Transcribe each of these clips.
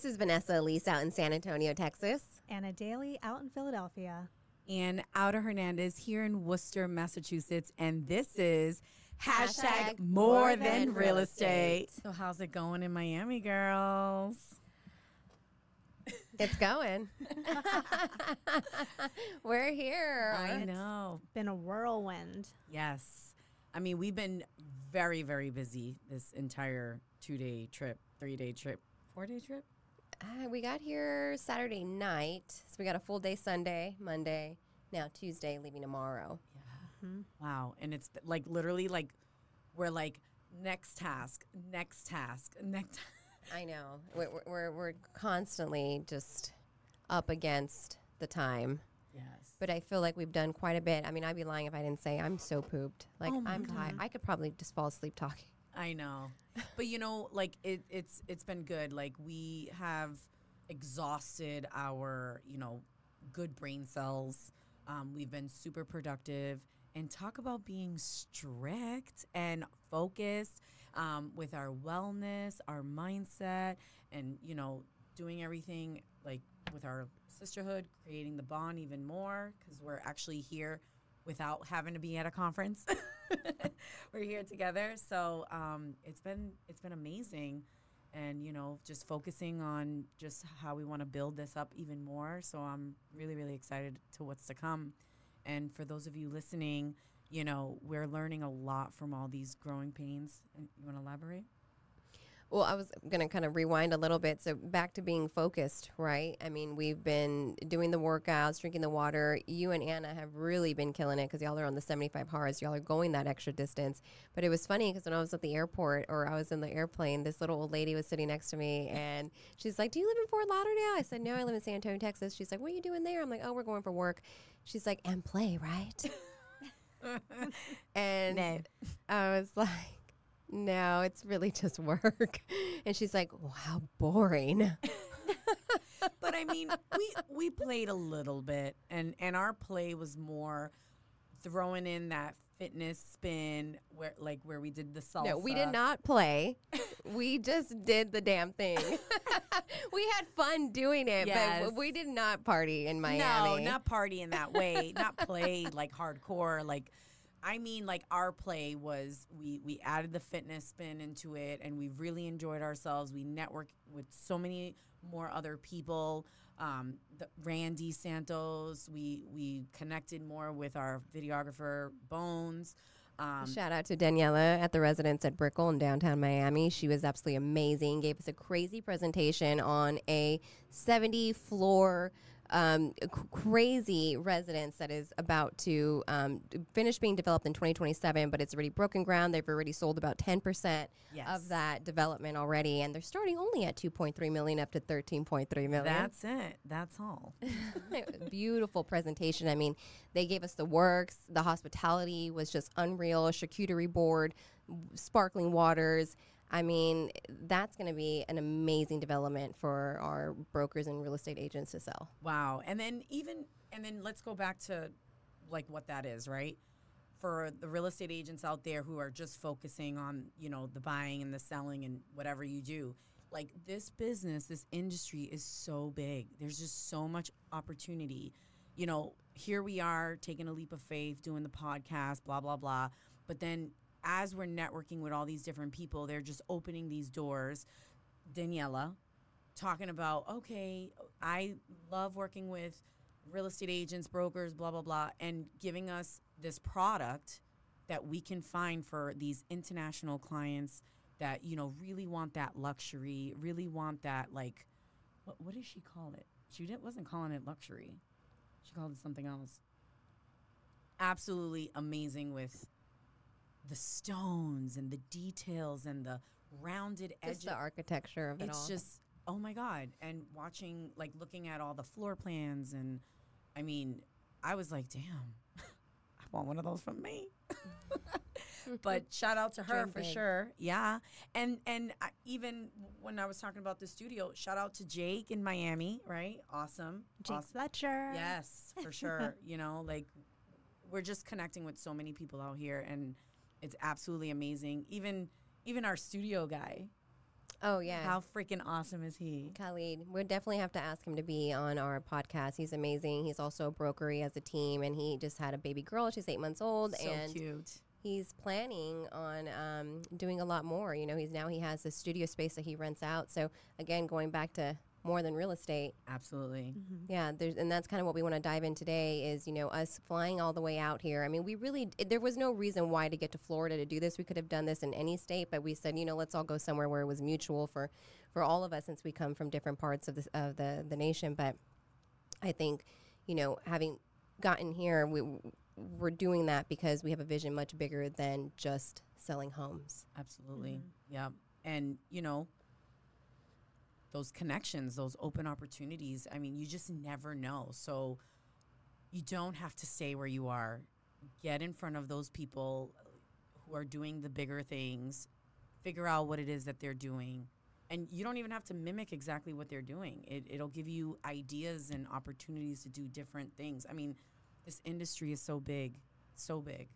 This is Vanessa Elise out in San Antonio, Texas. Anna Daly out in Philadelphia. And Ada Hernandez here in Worcester, Massachusetts. And this is hashtag, more than real estate. So, how's it going in Miami, girls? It's going. We're here. I know. Been a whirlwind. Yes. I mean, we've been very, very busy this entire two day trip, three day trip, four day trip. Uh, we got here Saturday night. So we got a full day Sunday, Monday, now Tuesday, leaving tomorrow. Yeah, Wow. And it's like literally like, we're like, next task, next task, next. I know. We're, we're, we're constantly just up against the time. Yes. But I feel like we've done quite a bit. I mean, I'd be lying if I didn't say I'm so pooped. Like, Oh I'm tired. I could probably just fall asleep talking. I know, but you know, like it, it's it's been good. Like we have exhausted our you know good brain cells. Um, we've been super productive, and talk about being strict and focused um, with our wellness, our mindset, and you know doing everything like with our sisterhood, creating the bond even more because we're actually here without having to be at a conference. We're here together, so um, it's been it's been amazing, and you know, just focusing on just how we want to build this up even more. So I'm really really excited to what's to come, and for those of you listening, you know, we're learning a lot from all these growing pains. You want to elaborate? Well, I was going to kind of rewind a little bit. So back to being focused, right? I mean, we've been doing the workouts, drinking the water. You and Anna have really been killing it because y'all are on the 75 hard. Y'all are going that extra distance. But it was funny because when I was at the airport or I was in the airplane, this little old lady was sitting next to me and she's like, Do you live in Fort Lauderdale? I said, No, I live in San Antonio, Texas. She's like, What are you doing there? I'm like, Oh, we're going for work. She's like, And play, right? and No. I was like, no, it's really just work. And she's like, well, how boring. but I mean, we we played a little bit, and and our play was more throwing in that fitness spin where like where we did the salsa. No, we did not play. we just did the damn thing. we had fun doing it, Yes. but we did not party in Miami. No, not party in that way. not play like hardcore. Like, I mean, like our play was we we added the fitness spin into it, and we really enjoyed ourselves. We networked with so many more other people. Um, the, Randy Santos. We we connected more with our videographer Bones. Um, Shout out to Daniela at the residence at Brickell in downtown Miami. She was absolutely amazing. Gave us a crazy presentation on a 70 floor um, crazy residence that is about to um, finish being developed in 2027, but it's already broken ground. They've already sold about 10% Yes. of that development already, and they're starting only at 2.3 million up to 13.3 million. that's it. That's all. beautiful presentation. I mean, they gave us the works. The hospitality was just unreal. Charcuterie board, sparkling waters. I mean, that's going to be an amazing development for our brokers and real estate agents to sell. Wow. And then even and then let's go back to like what that is, right? For the real estate agents out there who are just focusing on, you know, the buying and the selling and whatever you do. Like this business, this industry is so big. There's just so much opportunity. You know, here we are taking a leap of faith, doing the podcast, blah, blah, blah. But then as we're networking with all these different people, they're just opening these doors. Daniela, talking about okay i love working with real estate agents brokers blah blah blah and giving us this product that we can find for these international clients that you know really want that luxury really want that like what, what did she call it? She didn't, wasn't calling it luxury. She called it something else. Absolutely amazing with the stones and the details and the rounded edges Just the architecture of it it's all. just oh my god and watching like looking at all the floor plans and i mean i was like damn i want one of those from me but shout out to her Dream for big. sure yeah and and I, even when i was talking about the studio shout out to jake in miami right awesome Jake awesome. Fletcher. Yes, for sure. you know, like we're just connecting with so many people out here and it's absolutely amazing. Even even our studio guy. Oh yeah. How freaking awesome is he? Khalid, we'll definitely have to ask him to be on our podcast. He's amazing. He's also a broker. He has a team, and he just had a baby girl. She's eight months old, So and cute. he's planning on um, doing a lot more. You know, he's now he has a studio space that he rents out. So again, going back to more than real estate, Absolutely. Mm-hmm. yeah. There's and that's kind of what we want to dive in today is you know us flying all the way out here. I mean, we really it, there was no reason why to get to Florida to do this. We could have done this in any state, but we said you know let's all go somewhere where it was mutual for for all of us since we come from different parts of the of the the nation. But I think you know having gotten here, we we're doing that because we have a vision much bigger than just selling homes. Absolutely. Mm-hmm. Yeah. And, you know, those connections, those open opportunities, I mean, you just never know. So you don't have to stay where you are. Get in front of those people who are doing the bigger things, figure out what it is that they're doing. And you don't even have to mimic exactly what they're doing. It, it'll give you ideas and opportunities to do different things. I mean, this industry is so big, so big.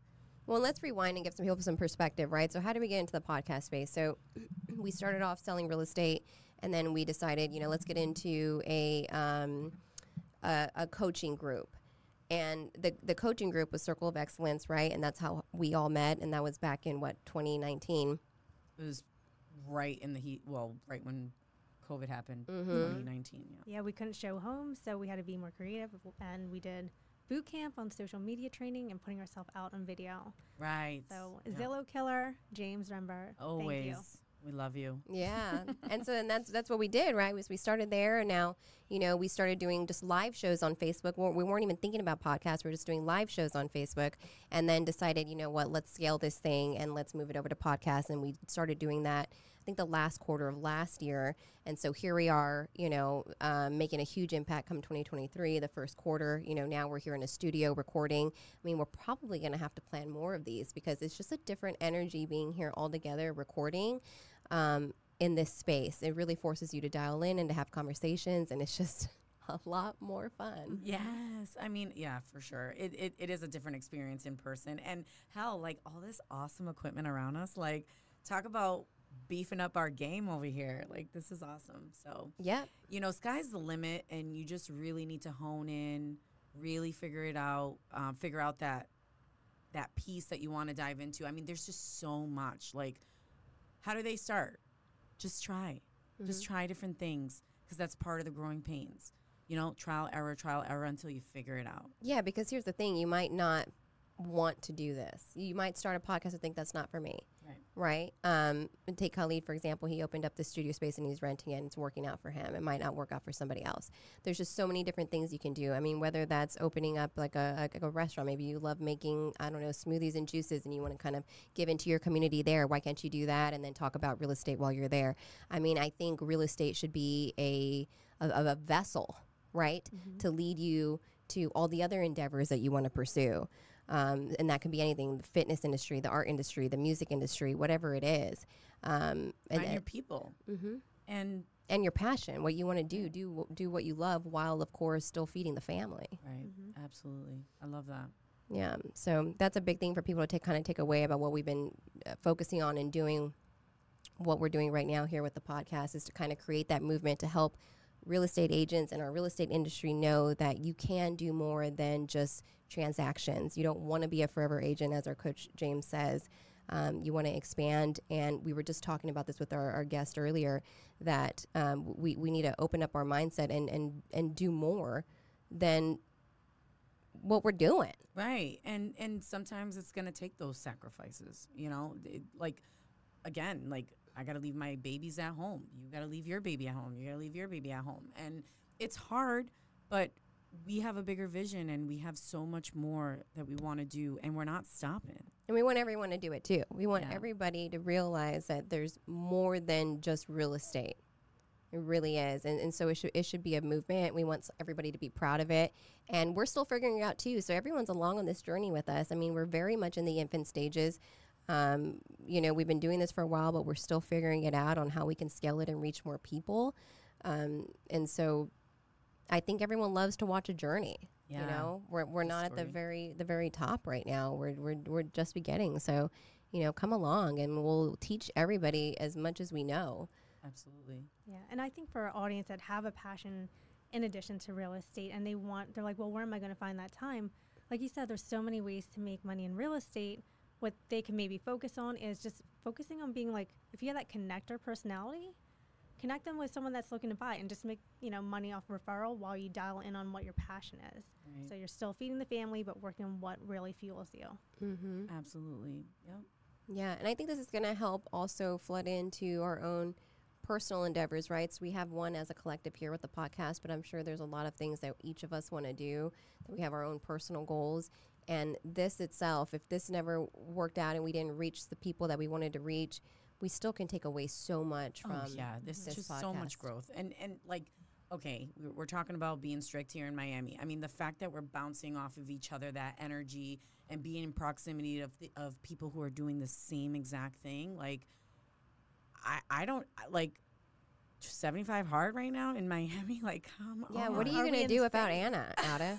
Well, let's rewind and give some people some perspective, right? So, how did we get into the podcast space? So, we started off selling real estate, and then we decided, you know, let's get into a um, a, a coaching group. And the the coaching group was Circle of Excellence, right? And that's how we all met, and that was back in what 2019. It was right in the heat. Well, right when COVID happened, Mhm. 2019. Yeah. Yeah, we couldn't show home, so we had to be more creative, and we did boot camp on social media training and putting ourselves out on video. Right. So Yeah. Zillow killer, James Rember. Always. We love you. Yeah, and so and that's that's what we did, right? Was we started there, and now you know we started doing just live shows on Facebook. We we weren't even thinking about podcasts; we are just doing live shows on Facebook, and then decided, you know what, let's scale this thing and let's move it over to podcasts, and we started doing that. I think the last quarter of last year, and so here we are, you know, um, making a huge impact come 2023, the first quarter. You know, now we're here in a studio recording. I mean, we're probably going to have to plan more of these because it's just a different energy being here all together recording um, in this space. It really forces you to dial in and to have conversations, and it's just a lot more fun. Yes. I mean, yeah, for sure. It, it, it is a different experience in person. And hell, like all this awesome equipment around us, like talk about beefing up our game over here. Like this is awesome. So, Yep. you know, sky's the limit, and you just really need to hone in, really figure it out, um, figure out that that piece that you want to dive into. I mean, there's just so much. Like, how do they start? Just try, just mm-hmm. try different things because that's part of the growing pains. You know, trial error, trial error until you figure it out. Yeah, because here's the thing you might not want to do this. You might start a podcast and think that's not for me. Right. Um, take Khalid, for example. He opened up the studio space and he's renting it and it's working out for him. It might not work out for somebody else. There's just so many different things you can do. I mean, whether that's opening up like a, like a restaurant, maybe you love making, I don't know, smoothies and juices and you want to kind of give into your community there. Why can't you do that and then talk about real estate while you're there? I mean, I think real estate should be a, a, a vessel, right? To lead you to all the other endeavors that you want to pursue. Um, and that can be anything the fitness industry, the art industry, the music industry, whatever it is. Um, and, Find your people. Mhm. And and your passion, what you want to do, do do what you love while, of course, still feeding the family. right, absolutely. I love that. Yeah, so that's a big thing for people to take kind of take away about what we've been uh, focusing on and doing. What we're doing right now here with the podcast is to kind of create that movement to help real estate agents and our real estate industry know that you can do more than just transactions. You don't want to be a forever agent, as our coach James says. Um, you want to expand, and we were just talking about this with our, our guest earlier that um, we, we need to open up our mindset and, and, and do more than what we're doing. Right. And and sometimes it's going to take those sacrifices, you know? It, like again, like I got to leave my babies at home. You got to leave your baby at home. You got to leave your baby at home. And it's hard, but we have a bigger vision and we have so much more that we want to do and we're not stopping. And we want everyone to do it too. We want Yeah. everybody to realize that there's more than just real estate. It really is. And, and so it should, it should be a movement. We want everybody to be proud of it. And we're still figuring it out too. So everyone's along on this journey with us. I mean, we're very much in the infant stages. Um, you know, we've been doing this for a while, but we're still figuring it out on how we can scale it and reach more people. Um, and so I think everyone loves to watch a journey. Yeah. You know, we're, we're Good not at the very the very top right now. We're, we're we're just beginning. So, you know, come along and we'll teach everybody as much as we know. Absolutely. Yeah, and I think for our audience that have a passion in addition to real estate and they want, they're like, well, where am I going to find that time? Like you said, there's so many ways to make money in real estate. What they can maybe focus on is just focusing on being like, if you have that connector personality, connect them with someone that's looking to buy and just make, you know, money off referral while you dial in on what your passion is. Right. So you're still feeding the family, but working on what really fuels you. Mm-hmm. Absolutely. Yep. Yeah, and I think this is going to help also flood into our own personal endeavors, right? So we have one as a collective here with the podcast, but I'm sure there's a lot of things that each of us want to do. That we have our own personal goals, and this itself, if this never worked out and we didn't reach the people that we wanted to reach, we still can take away so much oh, from. oh yeah, this, is this just so much growth, and and like, okay, we're, talking about being strict here in Miami. I mean, the fact that we're bouncing off of each other, that energy, and being in proximity of the, of people who are doing the same exact thing, like, I I don't like. 75 hard right now in Miami like come Yeah, on. what are you going to do without? Anna, Ada?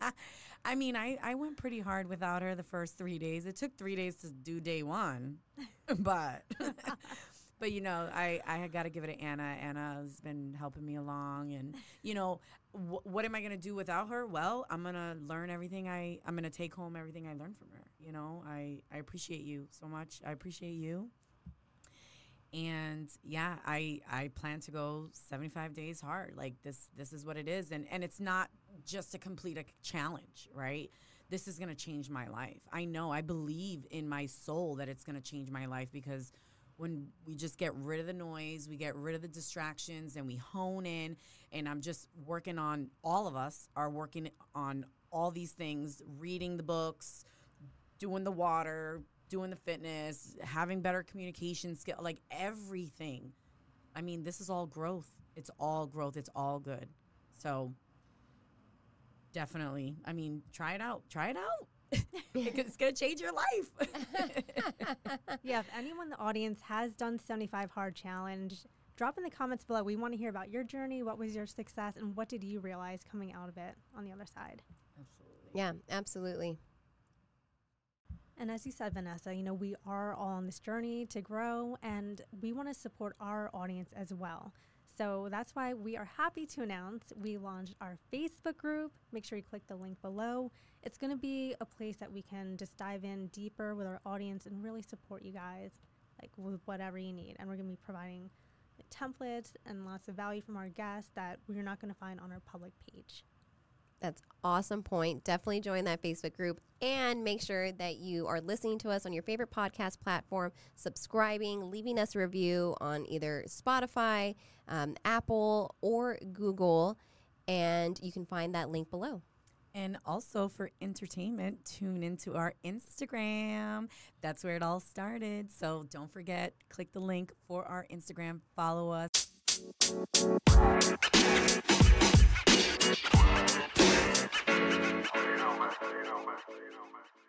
I mean, I, I went pretty hard without her the first three days. It took three days to do day one, but but you know, I I got to give it to Anna. Anna's been helping me along, and you know, wh- what am I gonna do without her? Well, I'm gonna learn everything I I'm gonna take home everything I learned from her. You know, I I appreciate you so much. I appreciate you. And yeah, I I plan to go 75 days hard. Like this this is what it is and and it's not just to complete a challenge, right? This is going to change my life. I know, I believe in my soul that it's going to change my life because when we just get rid of the noise, we get rid of the distractions and we hone in and I'm just working on all of us are working on all these things, reading the books, doing the water, doing the fitness, having better communication skill, like everything. I mean, this is all growth. It's all growth. It's all good. So definitely. I mean, try it out. Try it out. it's gonna change your life. yeah, if anyone in the audience has done 75 hard challenge, drop in the comments below. We want to hear about your journey. What was your success, and what did you realize coming out of it on the other side? Absolutely. yeah, absolutely. And as you said, Vanessa, you know, we are all on this journey to grow and we want to support our audience as well. So that's why we are happy to announce we launched our Facebook group. Make sure you click the link below. It's going to be a place that we can just dive in deeper with our audience and really support you guys like with whatever you need. And we're going to be providing templates and lots of value from our guests that we're not going to find on our public page. That's awesome point. Definitely join that Facebook group and make sure that you are listening to us on your favorite podcast platform, subscribing, leaving us a review on either Spotify, um, Apple, or Google. And you can find that link below. And also for entertainment, tune into our Instagram. That's where it all started. So don't forget, click the link for our Instagram. Follow us. you know, man. You know, man. You know, man.